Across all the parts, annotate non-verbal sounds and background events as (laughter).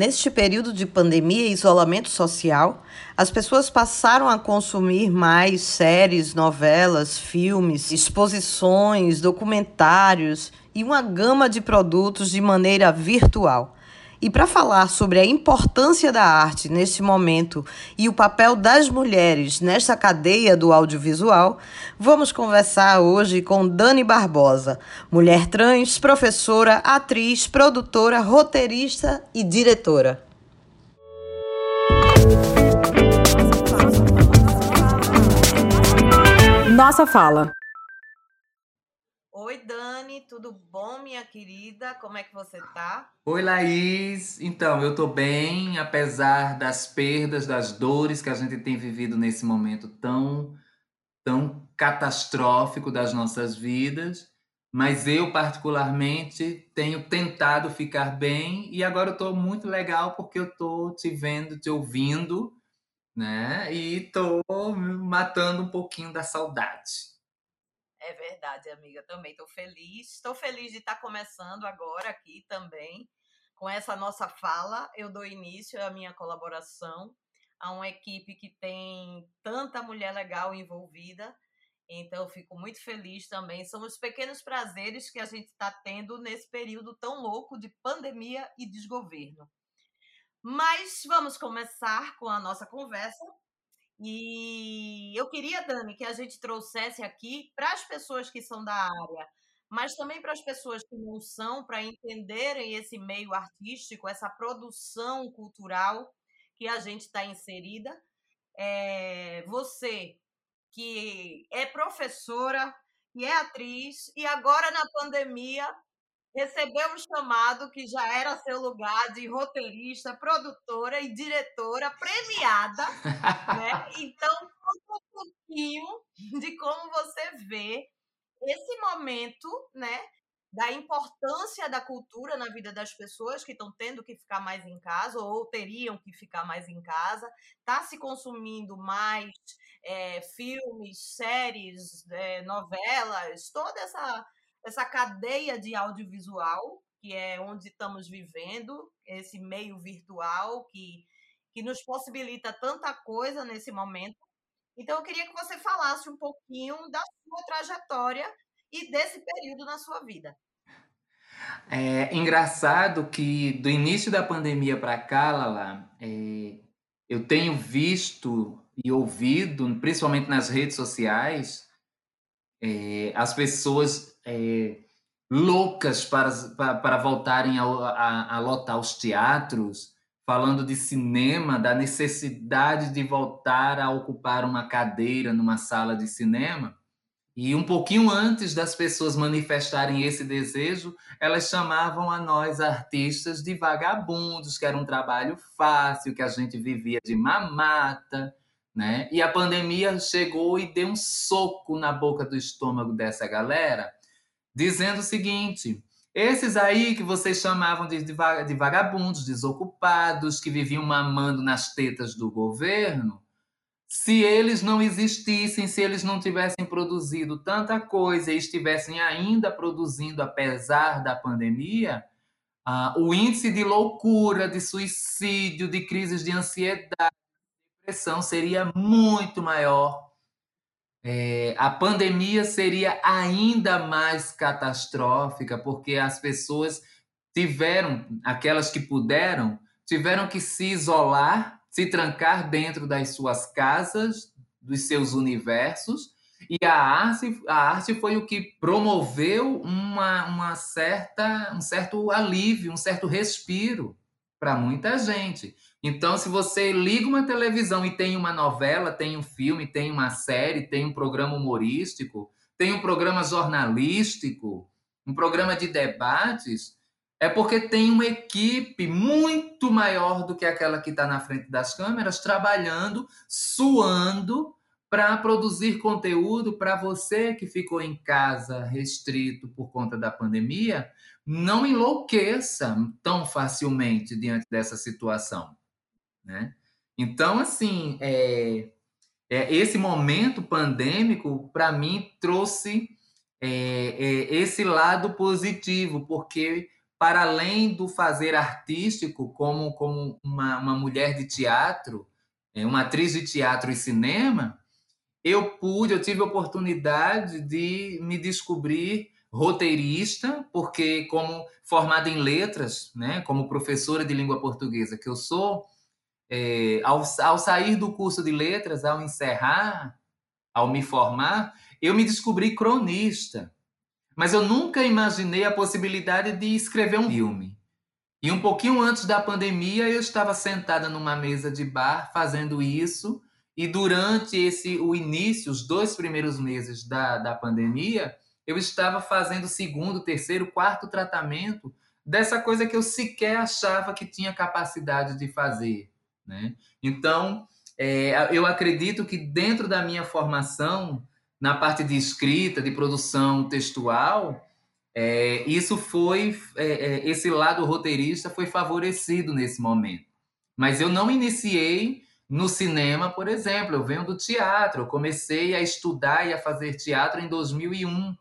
Neste período de pandemia e isolamento social, as pessoas passaram a consumir mais séries, novelas, filmes, exposições, documentários e uma gama de produtos de maneira virtual. E para falar sobre a importância da arte neste momento e o papel das mulheres nesta cadeia do audiovisual, vamos conversar hoje com Dani Barbosa, mulher trans, professora, atriz, produtora, roteirista e diretora. Nossa fala. Oi, Dani, tudo bom, minha querida? Como é que você tá? Oi, Laís. Então, eu tô bem, apesar das perdas, das dores que a gente tem vivido nesse momento tão, tão catastrófico das nossas vidas. Mas eu, particularmente, tenho tentado ficar bem e agora eu tô muito legal porque eu tô te vendo, te ouvindo, né? E tô matando um pouquinho da saudade. É verdade, amiga. Também estou feliz. Estou feliz de estar tá começando agora aqui também com essa nossa fala. Eu dou início à minha colaboração a uma equipe que tem tanta mulher legal envolvida. Então, fico muito feliz também. São os pequenos prazeres que a gente está tendo nesse período tão louco de pandemia e desgoverno. Mas vamos começar com a nossa conversa e eu queria, Dani, que a gente trouxesse aqui para as pessoas que são da área, mas também para as pessoas que não são, para entenderem esse meio artístico, essa produção cultural que a gente está inserida. É, você que é professora e é atriz, e agora na pandemia recebeu um chamado que já era seu lugar de roteirista, produtora e diretora premiada, né? Então, conta um pouquinho de como você vê esse momento, né? Da importância da cultura na vida das pessoas que estão tendo que ficar mais em casa ou teriam que ficar mais em casa, está se consumindo mais é, filmes, séries, é, novelas, toda essa essa cadeia de audiovisual, que é onde estamos vivendo, esse meio virtual que, que nos possibilita tanta coisa nesse momento. Então, eu queria que você falasse um pouquinho da sua trajetória e desse período na sua vida. É engraçado que do início da pandemia para cá, Lala, é, eu tenho visto e ouvido, principalmente nas redes sociais, é, as pessoas é, loucas para, para, para voltarem a, a, a lotar os teatros, falando de cinema, da necessidade de voltar a ocupar uma cadeira numa sala de cinema. E um pouquinho antes das pessoas manifestarem esse desejo, elas chamavam a nós artistas de vagabundos, que era um trabalho fácil, que a gente vivia de mamata, né? E a pandemia chegou e deu um soco na boca do estômago dessa galera dizendo o seguinte: esses aí que vocês chamavam de, de vagabundos, desocupados, que viviam mamando nas tetas do governo, se eles não existissem, se eles não tivessem produzido tanta coisa e estivessem ainda produzindo apesar da pandemia, ah, o índice de loucura, de suicídio, de crises de ansiedade, de depressão seria muito maior é, a pandemia seria ainda mais catastrófica, porque as pessoas tiveram, aquelas que puderam, tiveram que se isolar, se trancar dentro das suas casas, dos seus universos, e a arte, a arte foi o que promoveu uma, uma certa, um certo alívio, um certo respiro para muita gente. Então, se você liga uma televisão e tem uma novela, tem um filme, tem uma série, tem um programa humorístico, tem um programa jornalístico, um programa de debates, é porque tem uma equipe muito maior do que aquela que está na frente das câmeras, trabalhando, suando para produzir conteúdo para você que ficou em casa restrito por conta da pandemia, não enlouqueça tão facilmente diante dessa situação. Né? Então, assim, é, é esse momento pandêmico, para mim, trouxe é, é, esse lado positivo, porque para além do fazer artístico, como, como uma, uma mulher de teatro, é, uma atriz de teatro e cinema, eu pude, eu tive a oportunidade de me descobrir roteirista, porque como formada em letras, né, como professora de língua portuguesa que eu sou, é, ao, ao sair do curso de letras, ao encerrar, ao me formar, eu me descobri cronista. Mas eu nunca imaginei a possibilidade de escrever um filme. E um pouquinho antes da pandemia, eu estava sentada numa mesa de bar fazendo isso. E durante esse o início, os dois primeiros meses da, da pandemia, eu estava fazendo segundo, terceiro, quarto tratamento dessa coisa que eu sequer achava que tinha capacidade de fazer. Né? Então, é, eu acredito que dentro da minha formação, na parte de escrita, de produção textual, é, isso foi, é, é, esse lado roteirista foi favorecido nesse momento. Mas eu não iniciei no cinema, por exemplo, eu venho do teatro, eu comecei a estudar e a fazer teatro em 2001.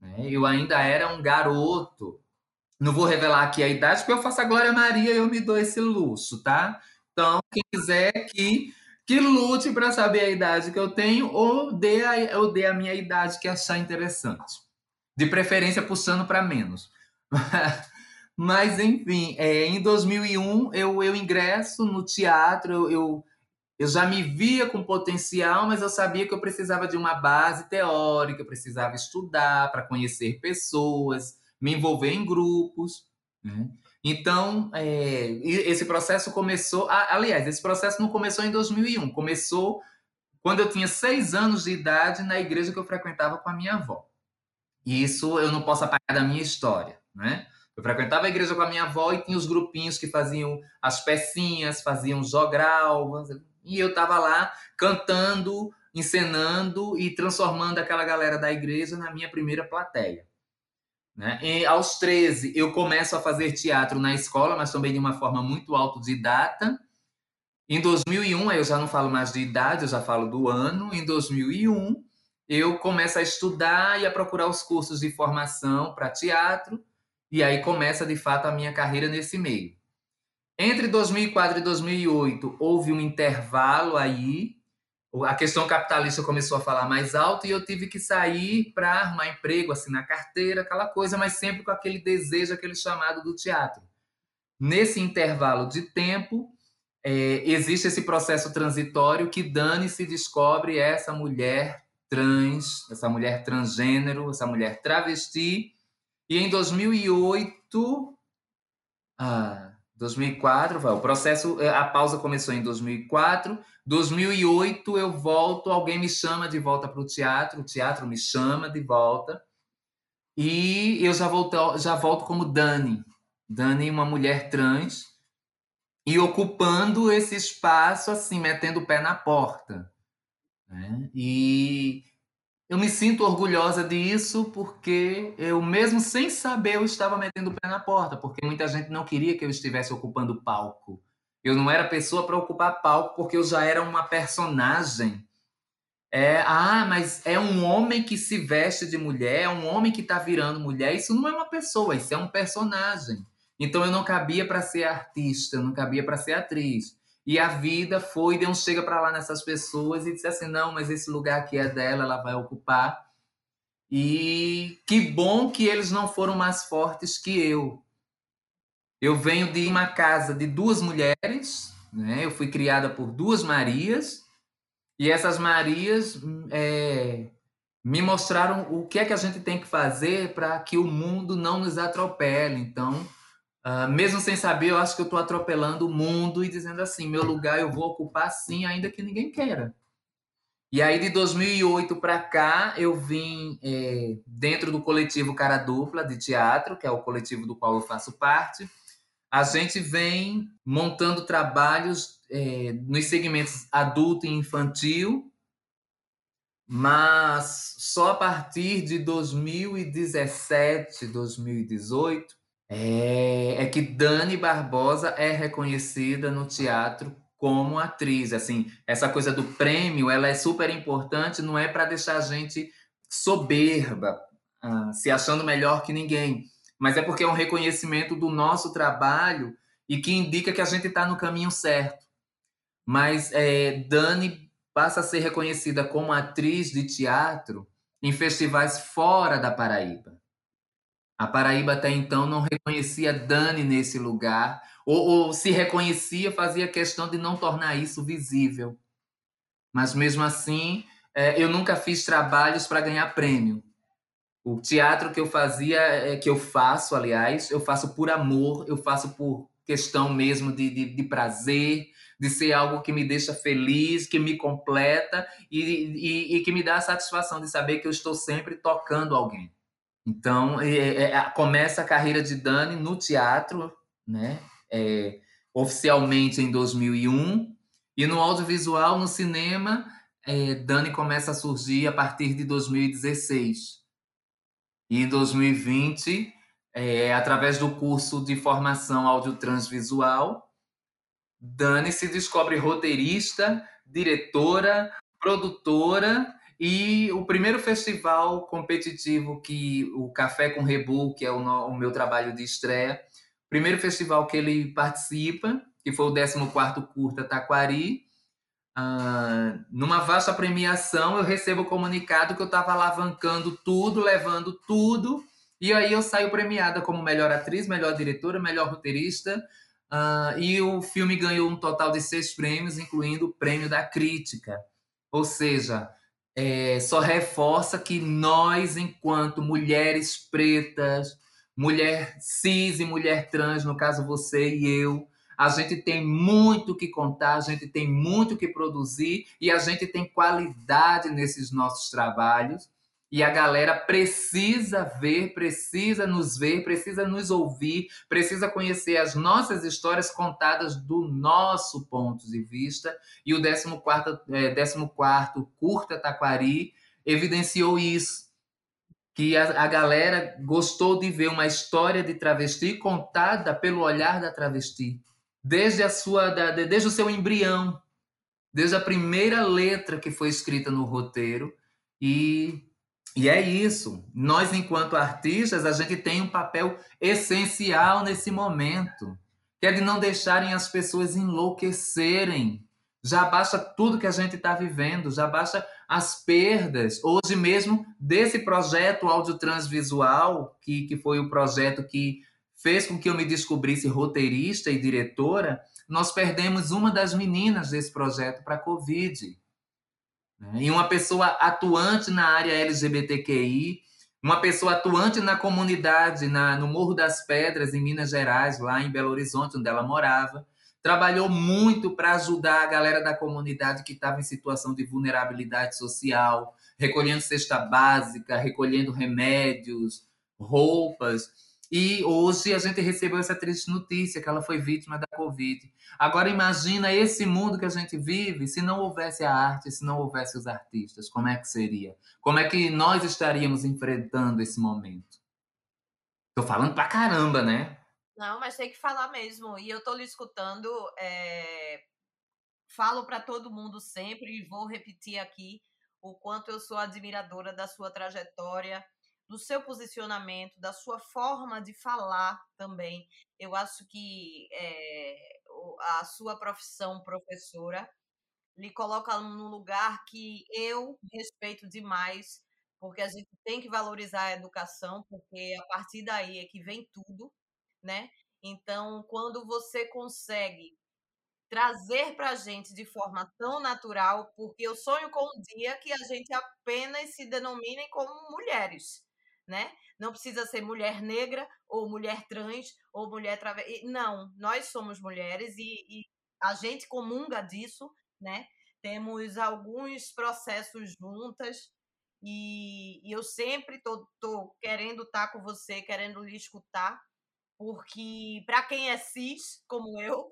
Né? Eu ainda era um garoto. Não vou revelar aqui a idade, porque eu faço a Glória Maria e eu me dou esse luxo, tá? Então, quem quiser que, que lute para saber a idade que eu tenho ou dê, a, ou dê a minha idade que achar interessante. De preferência, puxando para menos. (laughs) Mas, enfim, é, em 2001 eu, eu ingresso no teatro, eu, eu, eu já me via com potencial, mas eu sabia que eu precisava de uma base teórica, eu precisava estudar para conhecer pessoas, me envolver em grupos. Né? Então, é, esse processo começou. Aliás, esse processo não começou em 2001, começou quando eu tinha seis anos de idade na igreja que eu frequentava com a minha avó. E isso eu não posso apagar da minha história, né? Eu frequentava a igreja com a minha avó e tinha os grupinhos que faziam as pecinhas, faziam jogral, e eu estava lá cantando, encenando e transformando aquela galera da igreja na minha primeira plateia. Né? E aos 13, eu começo a fazer teatro na escola, mas também de uma forma muito autodidata. Em 2001, eu já não falo mais de idade, eu já falo do ano. Em 2001, eu começo a estudar e a procurar os cursos de formação para teatro e aí começa de fato a minha carreira nesse meio. Entre 2004 e 2008 houve um intervalo aí, a questão capitalista começou a falar mais alto e eu tive que sair para arrumar emprego, assinar carteira, aquela coisa, mas sempre com aquele desejo, aquele chamado do teatro. Nesse intervalo de tempo, é, existe esse processo transitório que Dani se descobre essa mulher trans, essa mulher transgênero, essa mulher travesti, e em 2008, ah, 2004, o processo, eh, a pausa começou em 2004. 2008 eu volto, alguém me chama de volta para o teatro, o teatro me chama de volta. E eu já volto, já volto como Dani. Dani, uma mulher trans, e ocupando esse espaço, assim, metendo o pé na porta. Né? E eu me sinto orgulhosa disso porque eu, mesmo sem saber, eu estava metendo o pé na porta, porque muita gente não queria que eu estivesse ocupando palco. Eu não era pessoa para ocupar palco porque eu já era uma personagem. É, ah, mas é um homem que se veste de mulher, é um homem que está virando mulher. Isso não é uma pessoa, isso é um personagem. Então eu não cabia para ser artista, eu não cabia para ser atriz. E a vida foi, deu um chega para lá nessas pessoas e disse assim: não, mas esse lugar aqui é dela, ela vai ocupar. E que bom que eles não foram mais fortes que eu. Eu venho de uma casa de duas mulheres, né? eu fui criada por duas Marias, e essas Marias é, me mostraram o que é que a gente tem que fazer para que o mundo não nos atropele. Então, Uh, mesmo sem saber, eu acho que eu estou atropelando o mundo e dizendo assim: meu lugar eu vou ocupar sim, ainda que ninguém queira. E aí, de 2008 para cá, eu vim é, dentro do coletivo Cara Dupla de Teatro, que é o coletivo do qual eu faço parte. A gente vem montando trabalhos é, nos segmentos adulto e infantil, mas só a partir de 2017, 2018, é, é que Dani Barbosa é reconhecida no teatro como atriz. Assim, essa coisa do prêmio, ela é super importante, não é para deixar a gente soberba, ah, se achando melhor que ninguém. mas é porque é um reconhecimento do nosso trabalho e que indica que a gente está no caminho certo. Mas é, Dani passa a ser reconhecida como atriz de teatro em festivais fora da Paraíba. A Paraíba até então não reconhecia Dani nesse lugar, ou, ou se reconhecia, fazia questão de não tornar isso visível. Mas mesmo assim, é, eu nunca fiz trabalhos para ganhar prêmio. O teatro que eu fazia, é, que eu faço, aliás, eu faço por amor, eu faço por questão mesmo de, de, de prazer, de ser algo que me deixa feliz, que me completa e, e, e, que me dá a satisfação de saber que eu estou sempre tocando alguém. Então, é, é, começa a carreira de Dani no teatro, né? É, oficialmente em 2001, e no audiovisual, no cinema, é, Dani começa a surgir a partir de 2016. E em 2020, é, através do curso de formação audio-transvisual, Dani se descobre roteirista, diretora, produtora e o primeiro festival competitivo que o Café com Rebu, que é o, no, o meu trabalho de estreia, primeiro festival que ele participa, que foi o 14º Curta Taquari, ah, numa vasta premiação eu recebo o comunicado que eu estava alavancando tudo, levando tudo, e aí eu saio premiada como melhor atriz, melhor diretora, melhor roteirista, uh, e o filme ganhou um total de seis prêmios, incluindo o prêmio da crítica. Ou seja, é, só reforça que nós, enquanto mulheres pretas, mulher cis e mulher trans, no caso você e eu, a gente tem muito que contar, a gente tem muito que produzir e a gente tem qualidade nesses nossos trabalhos. E a galera precisa ver, precisa nos ver, precisa nos ouvir, precisa conhecer as nossas histórias contadas do nosso ponto de vista. E o 14º, é, 14 Curta Taquari evidenciou isso. Que a, a galera gostou de ver uma história de travesti contada pelo olhar da travesti. Desde, a sua, da, desde o seu embrião, desde a primeira letra que foi escrita no roteiro. E e é isso. Nós, enquanto artistas, a gente tem um papel essencial nesse momento, que é de não deixarem as pessoas enlouquecerem. Já basta tudo que a gente está vivendo, já basta as perdas. Hoje mesmo, desse projeto audio-transvisual, que, que foi o projeto que fez com que eu me descobrisse roteirista e diretora, nós perdemos uma das meninas desse projeto para a Covid. Né? E uma pessoa atuante na área LGBTQI, uma pessoa atuante na comunidade, na, no Morro das Pedras, em Minas Gerais, lá em Belo Horizonte, onde ela morava. Trabalhou muito para ajudar a galera da comunidade que estava em situação de vulnerabilidade social, recolhendo cesta básica, recolhendo remédios, roupas. E hoje a gente recebeu essa triste notícia que ela foi vítima da Covid. Agora imagina esse mundo que a gente vive se não houvesse a arte, se não houvesse os artistas, como é que seria? Como é que nós estaríamos enfrentando esse momento? Tô falando pra caramba, né? Não, mas tem que falar mesmo. E eu tô lhe escutando, é... falo para todo mundo sempre e vou repetir aqui o quanto eu sou admiradora da sua trajetória do seu posicionamento, da sua forma de falar também. Eu acho que é, a sua profissão professora lhe coloca num lugar que eu respeito demais, porque a gente tem que valorizar a educação, porque a partir daí é que vem tudo, né? Então, quando você consegue trazer para a gente de forma tão natural, porque eu sonho com um dia que a gente apenas se denomine como mulheres, né? Não precisa ser mulher negra ou mulher trans ou mulher travesti. Não, nós somos mulheres e, e a gente comunga disso, né? Temos alguns processos juntas e, e eu sempre tô, tô querendo estar tá com você, querendo lhe escutar, porque para quem é cis, como eu,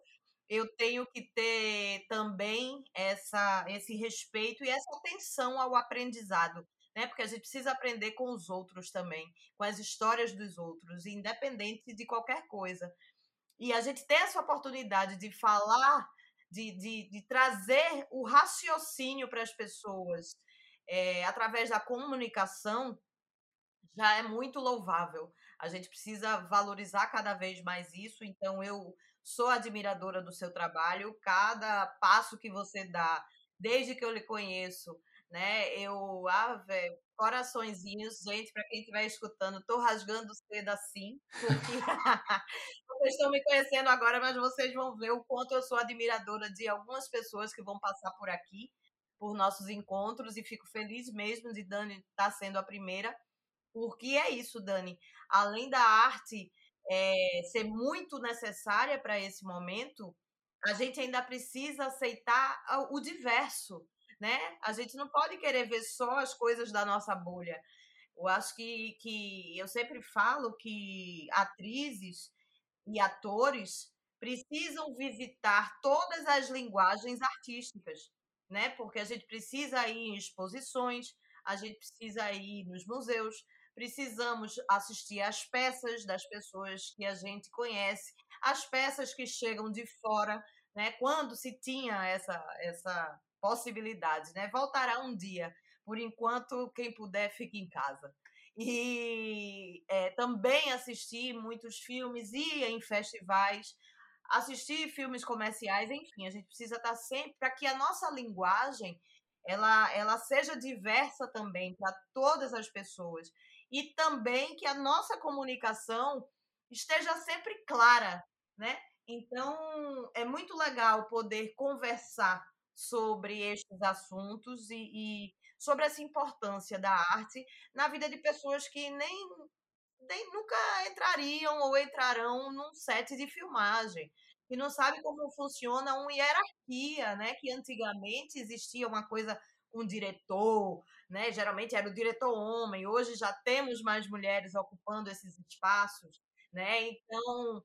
eu tenho que ter também essa, esse respeito e essa atenção ao aprendizado né? Porque a gente precisa aprender com os outros também, com as histórias dos outros, independente de qualquer coisa. E a gente ter essa oportunidade de falar, de, de, de trazer o raciocínio para as pessoas é, através da comunicação, já é muito louvável. A gente precisa valorizar cada vez mais isso. Então, eu sou admiradora do seu trabalho. Cada passo que você dá, desde que eu lhe conheço, né? Eu, ah, velho, coraçõezinhos, gente, para quem estiver escutando, tô rasgando cedo assim, porque (laughs) vocês estão me conhecendo agora, mas vocês vão ver o quanto eu sou admiradora de algumas pessoas que vão passar por aqui, por nossos encontros, e fico feliz mesmo de Dani estar tá sendo a primeira, porque é isso, Dani. Além da arte é, ser muito necessária para esse momento, a gente ainda precisa aceitar o diverso, né? A gente não pode querer ver só as coisas da nossa bolha. Eu acho que, que eu sempre falo que atrizes e atores precisam visitar todas as linguagens artísticas, né? Porque a gente precisa ir em exposições, a gente precisa ir nos museus, precisamos assistir às peças das pessoas que a gente conhece, as peças que chegam de fora, né? Quando se tinha essa essa possibilidade, né? Voltará um dia. Por enquanto, quem puder, fique em casa. E é, também assisti muitos filmes, ia em festivais, assistir filmes comerciais, enfim, a gente precisa estar sempre para que a nossa linguagem ela, ela seja diversa também para todas as pessoas e também que a nossa comunicação esteja sempre clara, né? Então é muito legal poder conversar sobre estes assuntos e, e, sobre essa importância da arte na vida de pessoas que nem, nem nunca entrariam ou entrarão num set de filmagem, que não sabe como funciona uma hierarquia, né? Que antigamente existia uma coisa um diretor, né? Geralmente era o diretor homem. Hoje já temos mais mulheres ocupando esses espaços, né? Então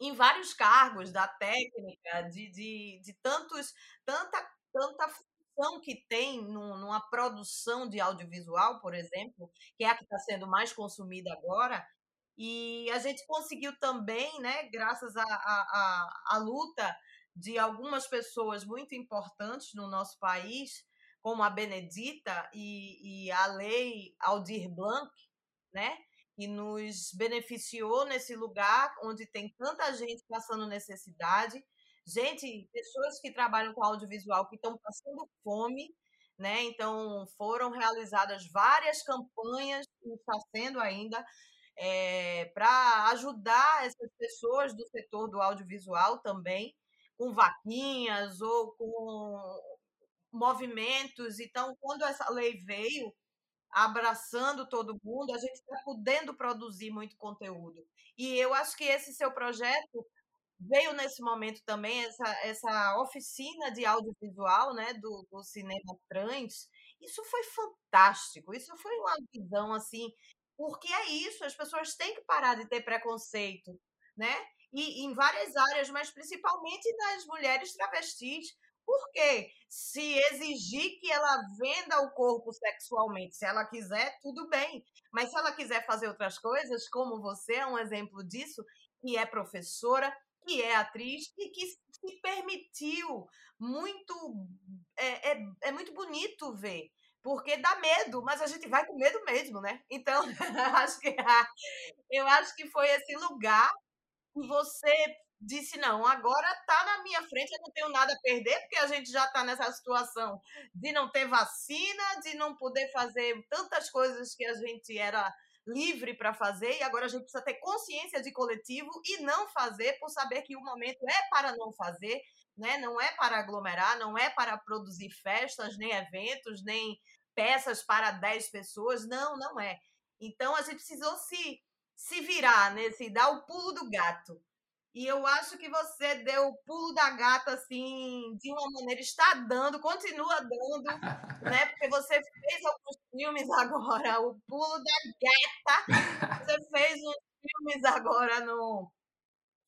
em vários cargos da técnica, de, de, de tantos, tanta, tanta função que tem numa produção de audiovisual, por exemplo, que é a que está sendo mais consumida agora, e a gente conseguiu também, né, graças à a, a, a, a, luta de algumas pessoas muito importantes no nosso país, como a Benedita e, e a lei Aldir Blanc, né, que nos beneficiou nesse lugar onde tem tanta gente passando necessidade, gente, pessoas que trabalham com audiovisual que estão passando fome, né? Então foram realizadas várias campanhas, e está sendo ainda, é, para ajudar essas pessoas do setor do audiovisual também, com vaquinhas ou com movimentos. Então, quando essa lei veio, abraçando todo mundo, a gente está podendo produzir muito conteúdo. E eu acho que esse seu projeto veio nesse momento também, essa, essa oficina de audiovisual né, do, do cinema trans. Isso foi fantástico, isso foi uma visão assim, porque é isso, as pessoas têm que parar de ter preconceito, né? E em várias áreas, mas principalmente nas mulheres travestis, porque se exigir que ela venda o corpo sexualmente, se ela quiser, tudo bem. Mas se ela quiser fazer outras coisas, como você é um exemplo disso, que é professora, que é atriz e que se permitiu muito. É, é, é muito bonito ver porque dá medo, mas a gente vai com medo mesmo, né? Então, (laughs) acho que, eu acho que foi esse lugar que você disse: não, agora está na minha frente, eu não tenho nada a perder, porque a gente já está nessa situação de não ter vacina, de não poder fazer tantas coisas que a gente era livre para fazer, e agora a gente precisa ter consciência de coletivo e não fazer, por saber que o momento é para não fazer, né? não é para aglomerar, não é para produzir festas, nem eventos, nem peças para 10 pessoas, não, não é. Então a gente precisou se, se virar nesse, dar o pulo do gato e eu acho que você deu o pulo da gata, assim, de uma maneira, está dando, continua dando, né? Porque você fez alguns filmes (laughs) agora, o pulo da gata. Você fez uns filmes agora no.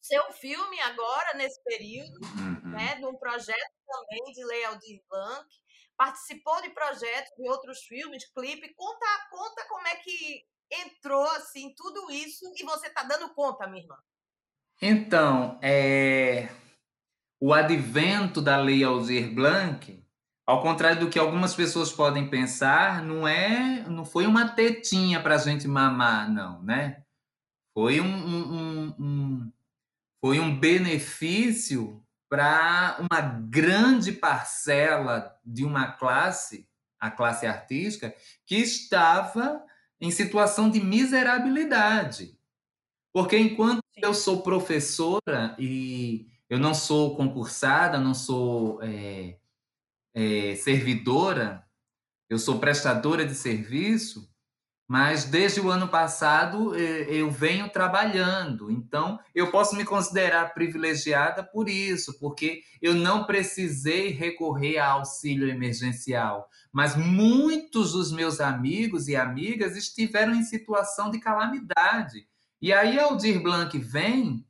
Seu filme agora, nesse período, uhum. né? De um projeto também de Lei Aldir Blanc. Participou de projetos de outros filmes, clipe. Conta, conta como é que entrou, assim, tudo isso e você está dando conta, minha irmã. Então, é, o advento da Lei Alzir Blanc, ao contrário do que algumas pessoas podem pensar, não é, não foi uma tetinha para a gente mamar, não, né? Foi um, um, um foi um benefício para uma grande parcela de uma classe, a classe artística, que estava em situação de miserabilidade. Porque enquanto Sim. eu sou professora e eu não sou concursada, não sou é, é, servidora, eu sou prestadora de serviço, mas desde o ano passado eu venho trabalhando. Então, eu posso me considerar privilegiada por isso, porque eu não precisei recorrer a auxílio emergencial. Mas muitos dos meus amigos e amigas estiveram em situação de calamidade. E aí Aldir Blanc vem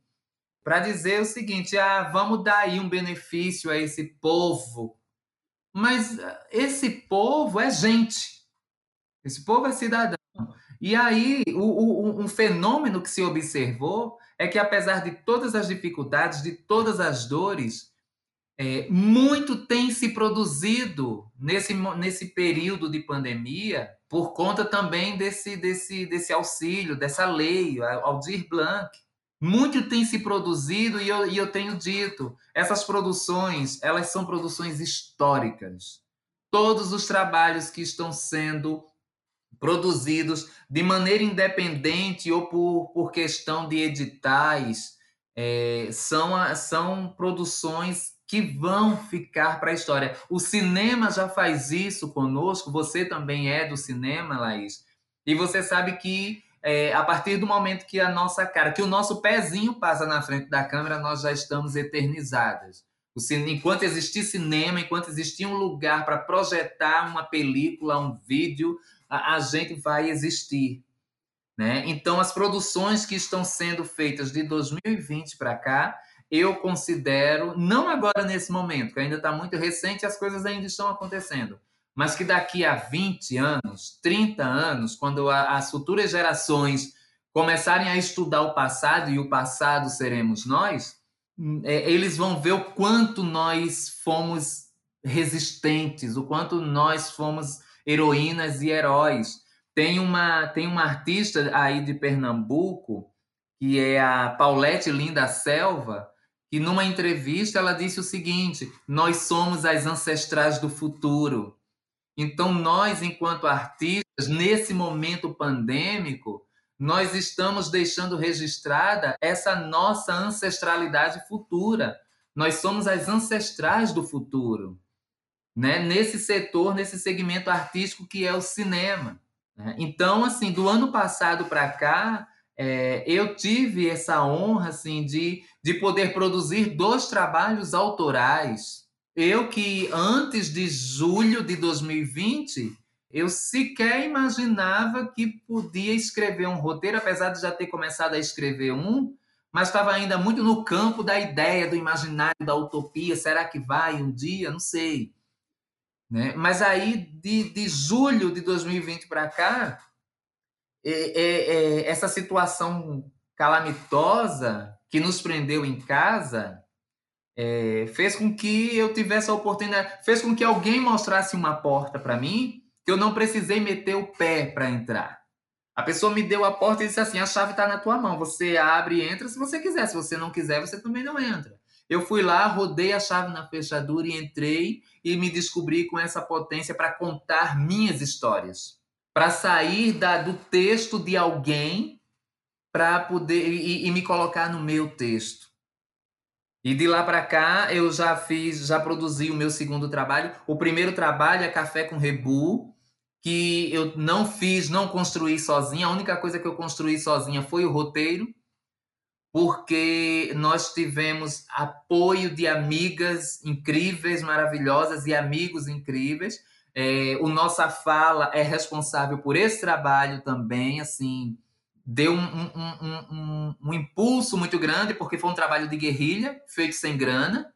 para dizer o seguinte: ah, vamos dar aí um benefício a esse povo. Mas esse povo é gente. Esse povo é cidadão. E aí, o, o, um fenômeno que se observou é que, apesar de todas as dificuldades, de todas as dores, é, muito tem se produzido nesse, nesse período de pandemia por conta também desse, desse, desse auxílio, dessa lei, Aldir Blanc. Muito tem se produzido e eu, e eu tenho dito, essas produções, elas são produções históricas. Todos os trabalhos que estão sendo produzidos de maneira independente ou por, por questão de editais, é, são, são produções que vão ficar para a história. O cinema já faz isso conosco, você também é do cinema, Laís, e você sabe que é, a partir do momento que a nossa cara, que o nosso pezinho passa na frente da câmera, nós já estamos eternizadas. O cine, enquanto existir cinema, enquanto existir um lugar para projetar uma película, um vídeo, a, a gente vai existir. Né? Então, as produções que estão sendo feitas de 2020 para cá, eu considero, não agora nesse momento, que ainda está muito recente, as coisas ainda estão acontecendo, mas que daqui a 20 anos, 30 anos, quando a, as futuras gerações começarem a estudar o passado, e o passado seremos nós, é, eles vão ver o quanto nós fomos resistentes, o quanto nós fomos heroínas e heróis. Tem uma, tem uma artista aí de Pernambuco, que é a Paulette Linda Selva, que numa entrevista ela disse o seguinte: nós somos as ancestrais do futuro. Então, nós, enquanto artistas, nesse momento pandêmico, nós estamos deixando registrada essa nossa ancestralidade futura. Nós somos as ancestrais do futuro né, nesse setor, nesse segmento artístico que é o cinema. Né? Então, assim, do ano passado para cá, é, eu tive essa honra assim, de, de poder produzir dois trabalhos autorais. Eu que antes de julho de 2020, eu sequer imaginava que podia escrever um roteiro, apesar de já ter começado a escrever um, mas estava ainda muito no campo da ideia, do imaginário, da utopia. Será que vai um dia? Não sei. Né? Mas aí, de, de julho de 2020 para cá, é, é, essa situação calamitosa que nos prendeu em casa é, fez com que eu tivesse a oportunidade, fez com que alguém mostrasse uma porta para mim que eu não precisei meter o pé para entrar. A pessoa me deu a porta e disse assim: a chave está na tua mão, você abre e entra se você quiser, se você não quiser, você também não entra. Eu fui lá, rodei a chave na fechadura e entrei e me descobri com essa potência para contar minhas histórias, para sair da, do texto de alguém para poder e, e, me colocar no meu texto. E de lá para cá eu já fiz, já produzi o meu segundo trabalho. O primeiro trabalho é Café com Rebu, que eu não fiz, não construí sozinha. A única coisa que eu construí sozinha foi o roteiro porque nós tivemos apoio de amigas incríveis, maravilhosas e amigos incríveis. É, o Nossa Fala é responsável por esse trabalho também, assim, deu um, um, um, um, impulso muito grande, porque foi um trabalho de guerrilha, feito sem grana.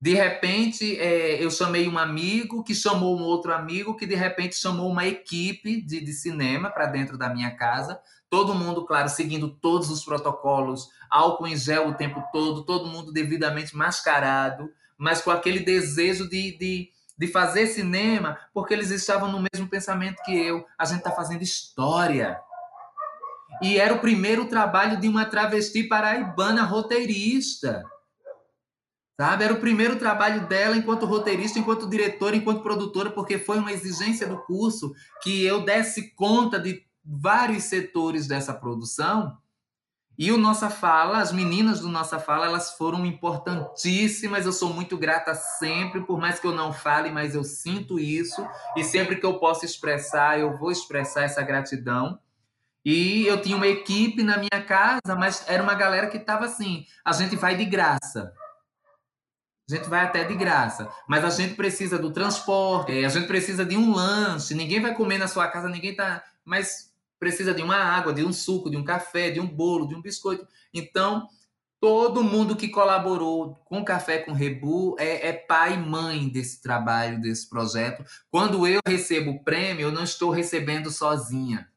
De repente, é, eu chamei um amigo, que chamou um outro amigo, que de repente chamou uma equipe de, de cinema para dentro da minha casa, todo mundo, claro, seguindo todos os protocolos, álcool em gel o tempo todo, todo mundo devidamente mascarado, mas com aquele desejo de, de, de fazer cinema, porque eles estavam no mesmo pensamento que eu. A gente está fazendo história. E era o primeiro trabalho de uma travesti paraibana roteirista. Sabe? Era o primeiro trabalho dela enquanto roteirista, enquanto diretora, enquanto produtora, porque foi uma exigência do curso que eu desse conta de vários setores dessa produção. E o Nossa Fala, as meninas do Nossa Fala, elas foram importantíssimas. Eu sou muito grata sempre, por mais que eu não fale, mas eu sinto isso. E sempre que eu posso expressar, eu vou expressar essa gratidão. E eu tinha uma equipe na minha casa, mas era uma galera que estava assim: a gente vai de graça. A gente vai até de graça, mas a gente precisa do transporte, a gente precisa de um lanche. Ninguém vai comer na sua casa, ninguém tá, mas precisa de uma água, de um suco, de um café, de um bolo, de um biscoito. Então, todo mundo que colaborou com Café com Rebu é, é, pai e mãe desse trabalho, desse projeto. Quando eu recebo o prêmio, eu não estou recebendo sozinha.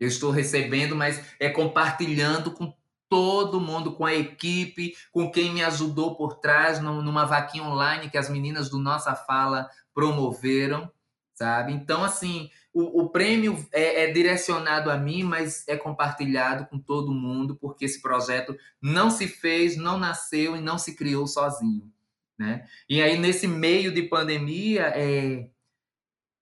Eu estou recebendo, mas é compartilhando com todo mundo, com a equipe, com quem me ajudou por trás, numa vaquinha online que as meninas do Nossa Fala promoveram, sabe? Então, assim, o, o prêmio é, é, direcionado a mim, mas é compartilhado com todo mundo, porque esse projeto não se fez, não nasceu e não se criou sozinho, né? E aí, nesse meio de pandemia, é,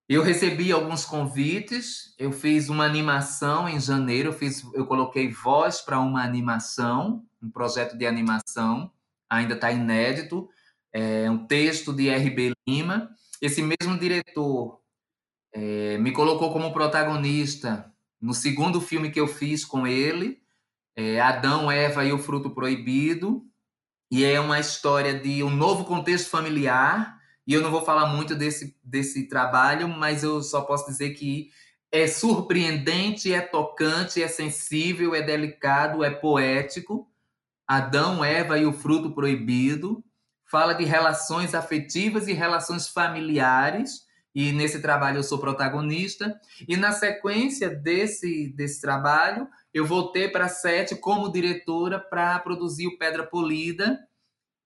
eu recebi alguns convites, eu fiz uma animação em janeiro, eu, fiz, eu coloquei voz para uma animação, um projeto de animação, ainda está inédito, é um texto de R.B. Lima. Esse mesmo diretor é, me colocou como protagonista no segundo filme que eu fiz com ele, é Adão, Eva e o Fruto Proibido, e é uma história de um novo contexto familiar, e eu não vou falar muito desse, desse trabalho, mas eu só posso dizer que é surpreendente, é tocante, é sensível, é delicado, é poético. Adão, Eva e o fruto proibido. Fala de relações afetivas e relações familiares. E nesse trabalho eu sou protagonista. E na sequência desse, desse trabalho, eu voltei para a Sete como diretora para produzir o Pedra Polida,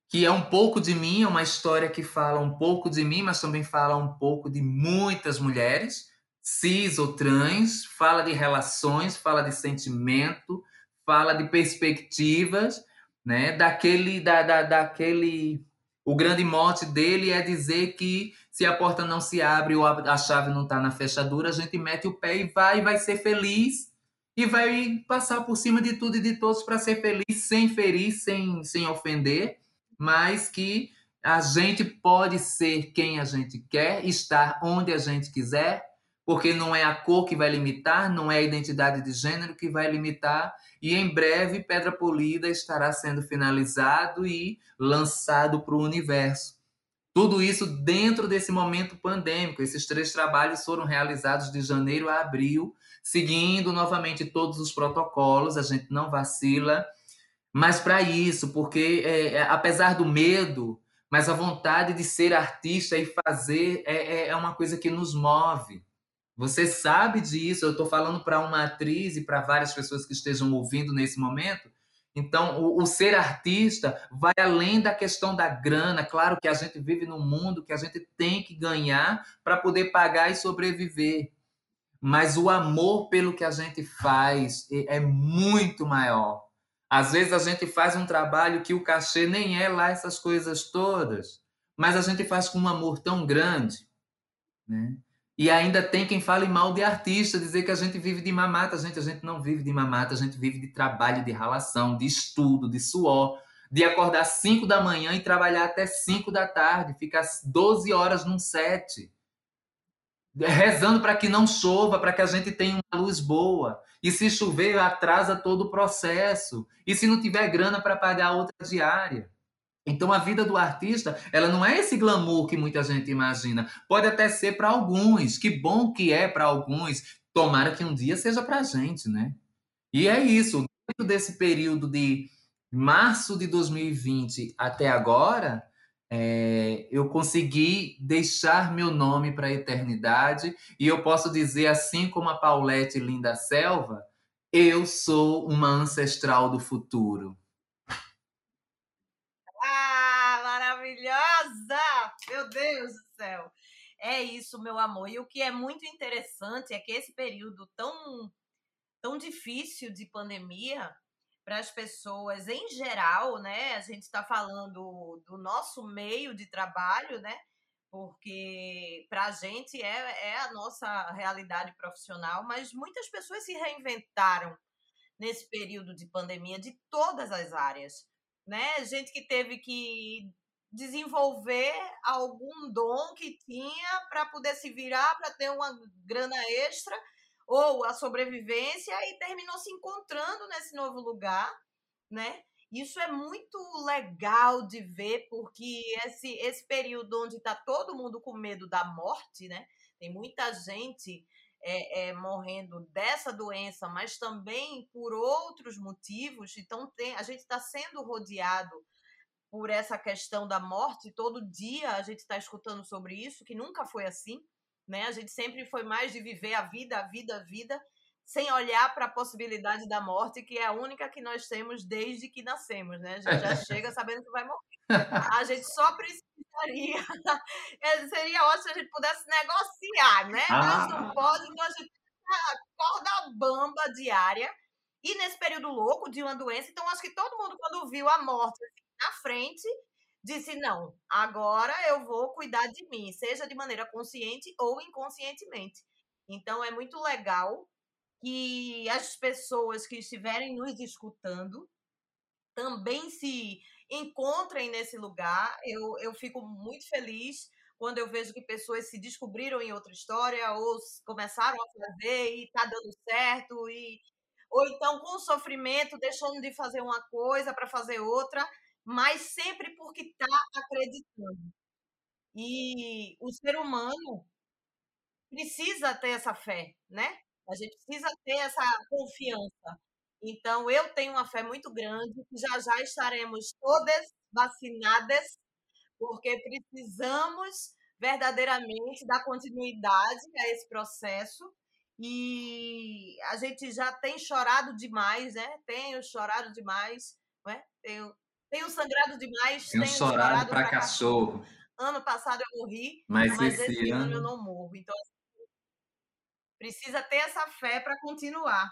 que é um pouco de mim, é uma história que fala um pouco de mim, mas também fala um pouco de muitas mulheres, cis ou trans, fala de relações, fala de sentimento, fala de perspectivas, né? Daquele, da, da, daquele, o grande mote dele é dizer que se a porta não se abre ou a chave não está na fechadura, a gente mete o pé e vai, e vai ser feliz. E vai passar por cima de tudo e de todos para ser feliz, sem ferir, sem, sem ofender. Mas que a gente pode ser quem a gente quer, estar onde a gente quiser, porque não é a cor que vai limitar, não é a identidade de gênero que vai limitar, e em breve Pedra Polida estará sendo finalizado e lançado para o universo. Tudo isso dentro desse momento pandêmico. Esses três trabalhos foram realizados de janeiro a abril, seguindo novamente todos os protocolos, a gente não vacila, mas para isso, porque é, é, apesar do medo, mas a vontade de ser artista e fazer é, é, é uma coisa que nos move. Você sabe disso, eu estou falando para uma atriz e para várias pessoas que estejam ouvindo nesse momento. Então, o, o, ser artista vai além da questão da grana. Claro que a gente vive num mundo que a gente tem que ganhar para poder pagar e sobreviver. Mas o amor pelo que a gente faz é, muito maior. Às vezes a gente faz um trabalho que o cachê nem é lá essas coisas todas, mas a gente faz com um amor tão grande, né? E ainda tem quem fale mal de artista, dizer que a gente vive de mamata. Gente, a gente não vive de mamata, a gente vive de trabalho, de relação, de estudo, de suor, de acordar 5 da manhã e trabalhar até 5 da tarde, ficar 12 horas num set, rezando para que não chova, para que a gente tenha uma luz boa. E se chover, atrasa todo o processo. E se não tiver grana para pagar outra diária. Então a vida do artista, ela não é esse glamour que muita gente imagina. Pode até ser para alguns. Que bom que é para alguns. Tomara que um dia seja para a gente, né? E é isso. Dentro desse período de março de 2020 até agora, é, eu consegui deixar meu nome para a eternidade e eu posso dizer, assim como a Paulette Linda Selva, eu sou uma ancestral do futuro. Ah, maravilhosa! (laughs) Meu Deus do céu! É isso, meu amor. E o que é muito interessante é que esse período tão tão difícil de pandemia para as pessoas em geral, né? A gente está falando do nosso meio de trabalho, né? Porque para a gente é, é a nossa realidade profissional, mas muitas pessoas se reinventaram nesse período de pandemia de todas as áreas, né? Gente que teve que desenvolver algum dom que tinha para poder se virar, para ter uma grana extra ou a sobrevivência e terminou se encontrando nesse novo lugar, né? Isso é muito legal de ver, porque esse, esse período onde está todo mundo com medo da morte, né? Tem muita gente é, é, morrendo dessa doença, mas também por outros motivos. Então, tem, a gente está sendo rodeado por essa questão da morte. Todo dia a gente está escutando sobre isso, que nunca foi assim. Né? A gente sempre foi mais de viver a vida, a vida, a vida, sem olhar para a possibilidade da morte, que é a única que nós temos desde que nascemos. Né? A gente já chega sabendo que vai morrer. (laughs) A gente só precisaria. (laughs) É, seria ótimo se a gente pudesse negociar, né? Ah. Mas não pode, então a gente a corda bamba diária. E nesse período louco de uma doença, então acho que todo mundo, quando viu a morte na frente, disse: não, agora eu vou cuidar de mim, seja de maneira consciente ou inconscientemente. Então é muito legal que as pessoas que estiverem nos escutando também se encontrem nesse lugar. Eu, eu fico muito feliz quando eu vejo que pessoas se descobriram em outra história ou começaram a fazer e está dando certo e ou então com sofrimento deixando de fazer uma coisa para fazer outra mas sempre porque está acreditando. E o ser humano precisa ter essa fé, né? A gente precisa ter essa confiança. Então, eu tenho uma fé muito grande que já já estaremos todas vacinadas, porque precisamos verdadeiramente dar continuidade a esse processo. E a gente já tem chorado demais, né? Tenho chorado demais, né? Tenho tenho sangrado demais. Tenho, tenho chorado para cachorro. cachorro. Ano passado eu morri, mas, mas esse, esse ano... ano eu não morro. Então, assim, precisa ter essa fé para continuar.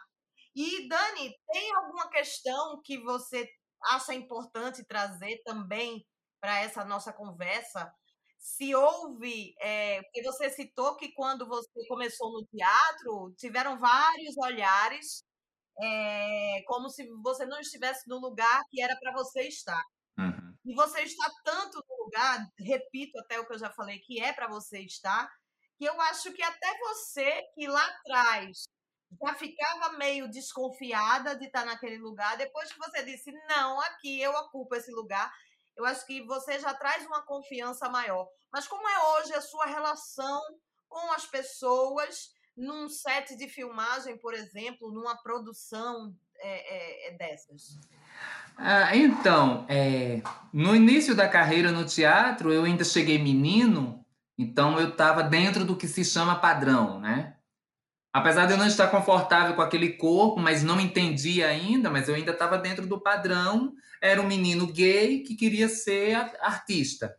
E, Dani, tem alguma questão que você acha importante trazer também para essa nossa conversa? Se houve, é, porque você citou que quando você começou no teatro, tiveram vários olhares é, como se você não estivesse no lugar que era para você estar. Uhum. E você está tanto no lugar, repito até o que eu já falei, que é para você estar, que eu acho que até você que lá atrás já ficava meio desconfiada de estar naquele lugar, depois que você disse, não, aqui eu ocupo esse lugar, eu acho que você já traz uma confiança maior. Mas como é hoje a sua relação com as pessoas num set de filmagem, por exemplo, numa produção é, é, é dessas? Ah, então, é, no início da carreira no teatro, eu ainda cheguei menino, então eu estava dentro do que se chama padrão, né? Apesar de eu não estar confortável com aquele corpo, mas não entendia ainda, mas eu ainda estava dentro do padrão. Era um menino gay que queria ser artista.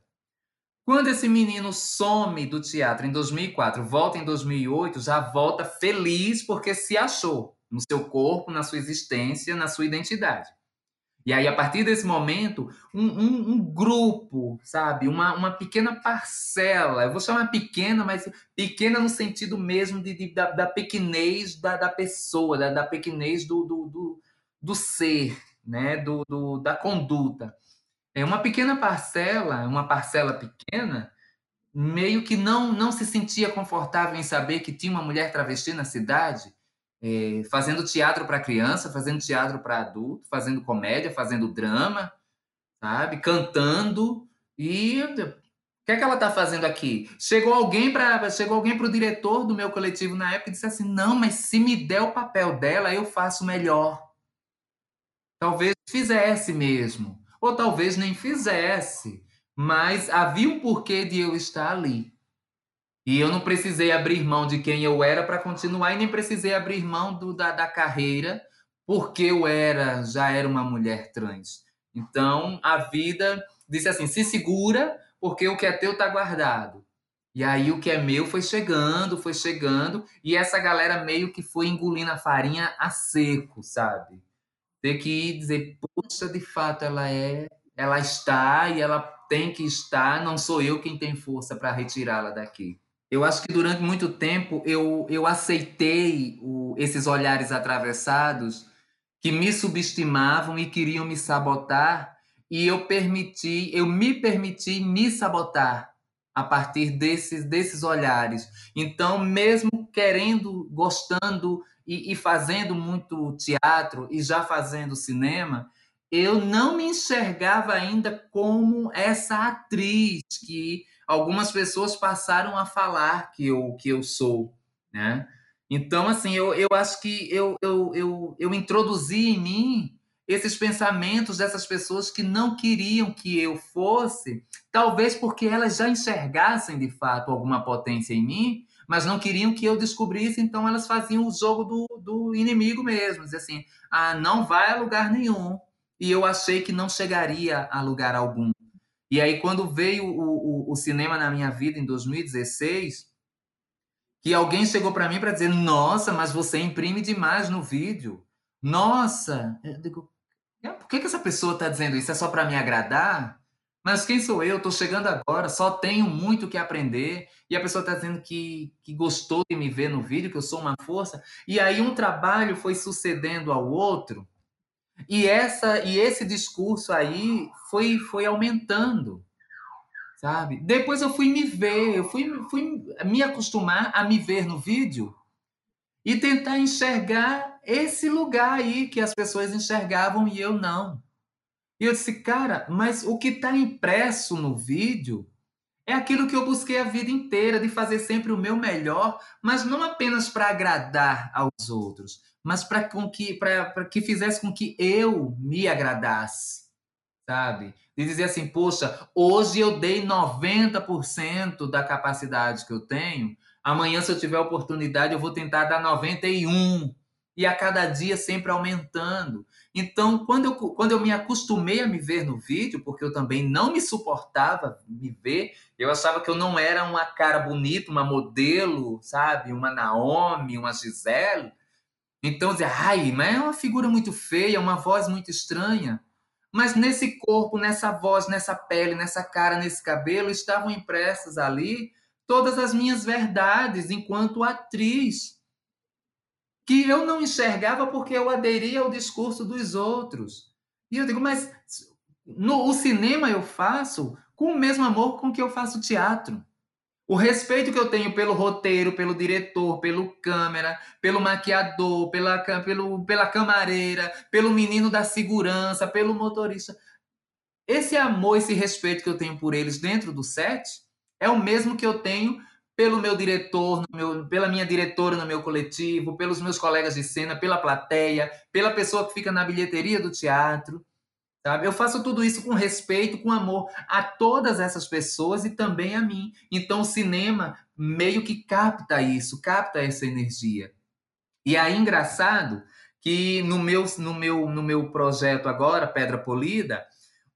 Quando esse menino some do teatro em 2004, volta em 2008, já volta feliz porque se achou no seu corpo, na sua existência, na sua identidade. E aí, a partir desse momento, um, um, um grupo, sabe? Uma, uma pequena parcela, eu vou chamar pequena, mas pequena no sentido mesmo de, de da, da, pequenez da, da pessoa, da, da pequenez do, do, do, do ser, né? do, do, da conduta é uma pequena parcela, uma parcela pequena, meio que não, não se sentia confortável em saber que tinha uma mulher travesti na cidade, é, fazendo teatro para criança, fazendo teatro para adulto, fazendo comédia, fazendo drama, sabe? Cantando. E o que é que ela está fazendo aqui? Chegou alguém para chegou alguém para o diretor do meu coletivo na época e disse assim: não, mas se me der o papel dela, eu faço melhor. Talvez fizesse mesmo ou talvez nem fizesse, mas havia um porquê de eu estar ali. E eu não precisei abrir mão de quem eu era para continuar e nem precisei abrir mão do, da, da carreira porque eu era já era uma mulher trans. Então a vida disse assim: se segura porque o que é teu está guardado. E aí o que é meu foi chegando, foi chegando, e essa galera meio que foi engolindo a farinha a seco, sabe? Ter que dizer, poxa, de fato ela é, ela está e ela tem que estar, não sou eu quem tem força para retirá-la daqui. Eu acho que durante muito tempo eu, eu aceitei o, esses olhares atravessados que me subestimavam e queriam me sabotar, e eu permiti, eu me permiti me sabotar a partir desses, desses olhares. Então, mesmo querendo, gostando e, e, fazendo muito teatro e já fazendo cinema, eu não me enxergava ainda como essa atriz que algumas pessoas passaram a falar que eu, que eu sou, né? Então, assim, eu, eu acho que eu, eu, eu, eu introduzi em mim esses pensamentos dessas pessoas que não queriam que eu fosse, talvez porque elas já enxergassem de fato alguma potência em mim, mas não queriam que eu descobrisse, então elas faziam o jogo do, do inimigo mesmo, dizer assim, ah, não vai a lugar nenhum, e eu achei que não chegaria a lugar algum. E aí, quando veio o, o, o cinema na minha vida em 2016, que alguém chegou para mim para dizer, nossa, mas você imprime demais no vídeo. Nossa, eu digo, por que, que essa pessoa está dizendo isso? É só para me agradar? Mas quem sou eu? Estou chegando agora, só tenho muito que aprender. E a pessoa está dizendo que, que gostou de me ver no vídeo, que eu sou uma força. E aí um trabalho foi sucedendo ao outro. E essa e esse discurso aí foi foi aumentando, sabe? Depois eu fui me ver, eu fui, fui me acostumar a me ver no vídeo e tentar enxergar esse lugar aí que as pessoas enxergavam e eu não. E eu disse, cara, mas o que está impresso no vídeo é aquilo que eu busquei a vida inteira, de fazer sempre o meu melhor, mas não apenas para agradar aos outros, mas para que, que fizesse com que eu me agradasse, sabe? De dizer assim, poxa, hoje eu dei 90% da capacidade que eu tenho, Amanhã, se eu tiver oportunidade, eu vou tentar dar 91. E a cada dia sempre aumentando. Então, quando eu, quando eu me acostumei a me ver no vídeo, porque eu também não me suportava me ver, eu achava que eu não era uma cara bonita, uma modelo, sabe? Uma Naomi, uma Gisele. Então, eu dizia, ai, mas é uma figura muito feia, uma voz muito estranha. Mas nesse corpo, nessa voz, nessa pele, nessa cara, nesse cabelo, estavam impressas ali todas as minhas verdades enquanto atriz, que eu não enxergava porque eu aderia ao discurso dos outros. E eu digo, mas no o cinema eu faço com o mesmo amor com que eu faço teatro. O respeito que eu tenho pelo roteiro, pelo diretor, pelo câmera, pelo maquiador, pela, pelo, pela camareira, pelo menino da segurança, pelo motorista. Esse amor, esse respeito que eu tenho por eles dentro do set, é o mesmo que eu tenho pelo meu diretor, meu, pela minha diretora no meu coletivo, pelos meus colegas de cena, pela plateia, pela pessoa que fica na bilheteria do teatro. Sabe? Eu faço tudo isso com respeito, com amor a todas essas pessoas e também a mim. Então o cinema meio que capta isso, capta essa energia. E aí engraçado que no meu no meu no meu projeto agora Pedra Polida,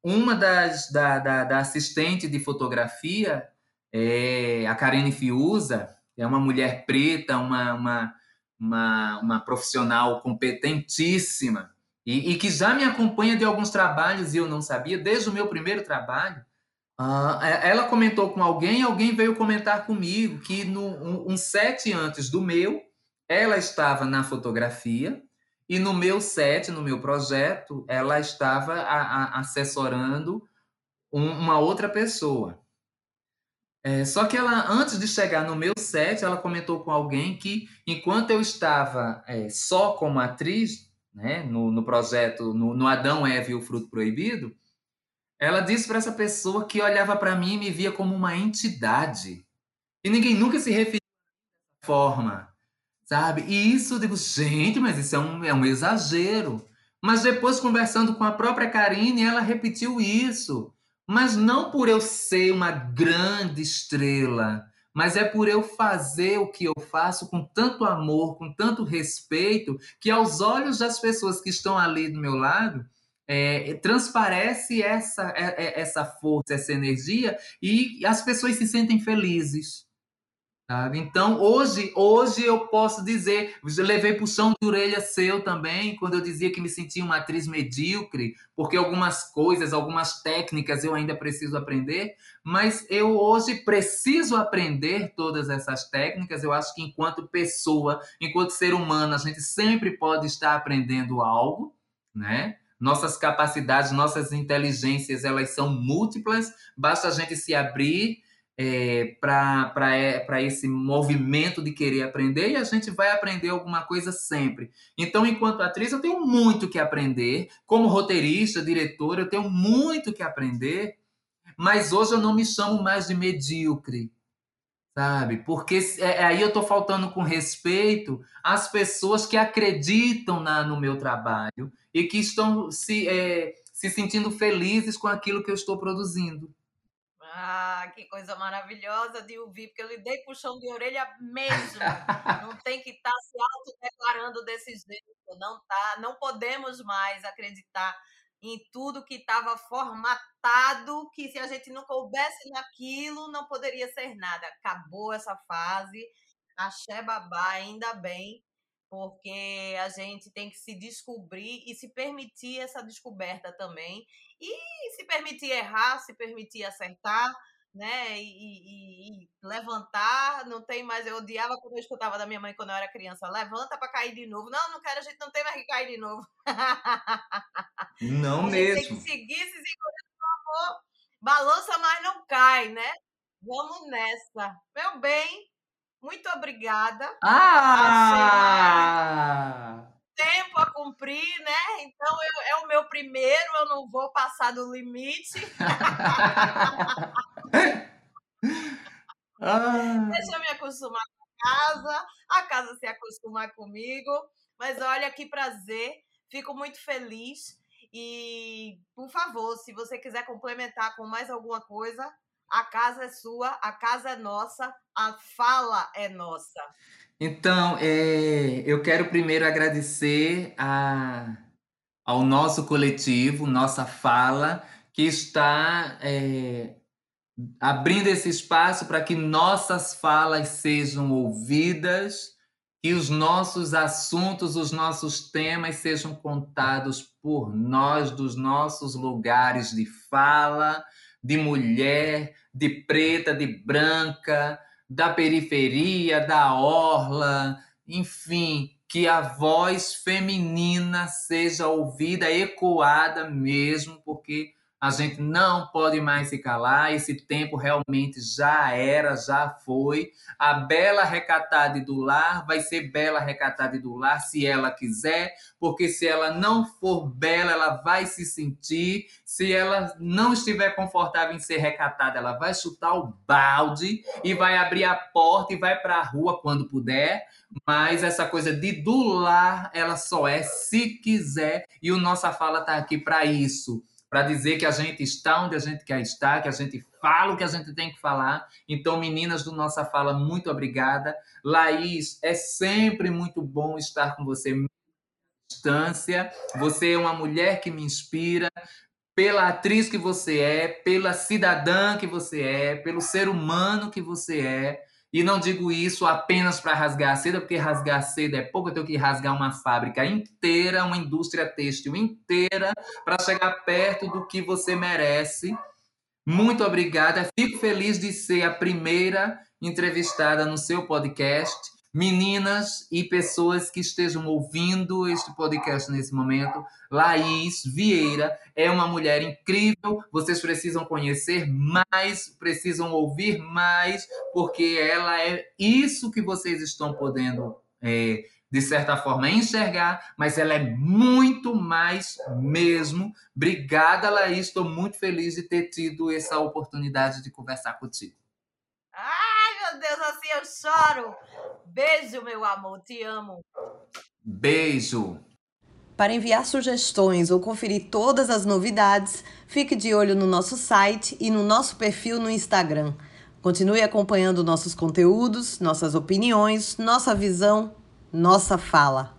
uma das da, da, da assistente de fotografia é, a Karine Fiuza é uma mulher preta, uma, uma, uma, uma profissional competentíssima e, e, que já me acompanha de alguns trabalhos e eu não sabia, desde o meu primeiro trabalho. Uh, ela comentou com alguém, alguém veio comentar comigo que no, um, um set antes do meu, ela estava na fotografia e no meu set, no meu projeto, ela estava a, a, assessorando um, uma outra pessoa. É, só que ela, antes de chegar no meu set, ela comentou com alguém que, enquanto eu estava é, só como atriz, né, no, no projeto, no, no Adão, Eve e o Fruto Proibido, ela disse para essa pessoa que olhava para mim e me via como uma entidade. E ninguém nunca se referiu dessa forma, sabe? E isso, eu digo, gente, mas isso é um, é um exagero. Mas depois, conversando com a própria Karine, ela repetiu isso. Mas não por eu ser uma grande estrela, mas é por eu fazer o que eu faço com tanto amor, com tanto respeito, que aos olhos das pessoas que estão ali do meu lado, é, transparece essa, é, é, essa força, essa energia, e as pessoas se sentem felizes. Então, hoje, hoje eu posso dizer, levei puxão de orelha seu também, quando eu dizia que me sentia uma atriz medíocre, porque algumas coisas, algumas técnicas eu ainda preciso aprender, mas eu hoje preciso aprender todas essas técnicas. Eu acho que enquanto pessoa, enquanto ser humano, a gente sempre pode estar aprendendo algo, né? Nossas capacidades, nossas inteligências, elas são múltiplas, basta a gente se abrir é, para é, esse movimento de querer aprender e a gente vai aprender alguma coisa sempre. Então, enquanto atriz, eu tenho muito que aprender. Como roteirista, diretora, eu tenho muito que aprender. Mas hoje eu não me chamo mais de medíocre, sabe? Porque é, aí eu estou faltando com respeito às pessoas que acreditam na, no meu trabalho e que estão se, é, se sentindo felizes com aquilo que eu estou produzindo. Ah, que coisa maravilhosa de ouvir, porque eu lhe dei puxão de orelha mesmo. (laughs) Não tem que estar tá se autodeclarando desse jeito. Não tá, não podemos mais acreditar em tudo que estava formatado, que se a gente não coubesse naquilo, não poderia ser nada. Acabou essa fase. Axé babá, ainda bem, porque a gente tem que se descobrir e se permitir essa descoberta também e se permitir errar, se permitir acertar, né? E, e, e, levantar, não tem mais. Eu odiava quando eu escutava da minha mãe quando eu era criança: levanta para cair de novo. Não, não quero, a gente não tem mais que cair de novo. Não (laughs) a mesmo. Tem que seguir, se segurar, por favor. Balança, mas não cai, né? Vamos nessa. Meu bem, muito obrigada. Ah! Tempo a cumprir, né? Então eu, é o meu primeiro, eu não vou passar do limite. (laughs) ah. Deixa eu me acostumar com a casa, a casa se acostumar comigo. Mas olha que prazer, fico muito feliz. E, por favor, se você quiser complementar com mais alguma coisa, a casa é sua, a casa é nossa, a fala é nossa. Então, é, eu quero primeiro agradecer a, ao nosso coletivo, nossa fala, que está é, abrindo esse espaço para que nossas falas sejam ouvidas, que os nossos assuntos, os nossos temas sejam contados por nós, dos nossos lugares de fala, de mulher, de preta, de branca, da periferia, da orla, enfim, que a voz feminina seja ouvida, ecoada mesmo, porque a gente não pode mais se calar, esse tempo realmente já era, já foi. A bela recatada do lar vai ser bela recatada do lar se ela quiser, porque se ela não for bela, ela vai se sentir. Se ela não estiver confortável em ser recatada, ela vai chutar o balde e vai abrir a porta e vai para a rua quando puder. Mas essa coisa de do lar, ela só é se quiser, e o nossa fala está aqui para isso para dizer que a gente está onde a gente quer estar, que a gente fala o que a gente tem que falar. Então, meninas do Nossa Fala, muito obrigada. Laís, é sempre muito bom estar com você distância. Você é uma mulher que me inspira pela atriz que você é, pela cidadã que você é, pelo ser humano que você é. E não digo isso apenas para rasgar a seda, porque rasgar a seda é pouco, eu tenho que rasgar uma fábrica inteira, uma indústria têxtil inteira, para chegar perto do que você merece. Muito obrigada. Fico feliz de ser a primeira entrevistada no seu podcast meninas e pessoas que estejam ouvindo este podcast nesse momento. Laís Vieira é uma mulher incrível. Vocês precisam conhecer mais, precisam ouvir mais, porque ela é isso que vocês estão podendo. É, de certa forma, enxergar, mas ela é muito mais mesmo. Obrigada, Laís. Estou muito feliz de ter tido essa oportunidade de conversar contigo. Ai, meu Deus, assim eu choro. Beijo, meu amor, te amo. Beijo. Para enviar sugestões ou conferir todas as novidades, fique de olho no nosso site e no nosso perfil no Instagram. Continue acompanhando nossos conteúdos, nossas opiniões, nossa visão, nossa fala.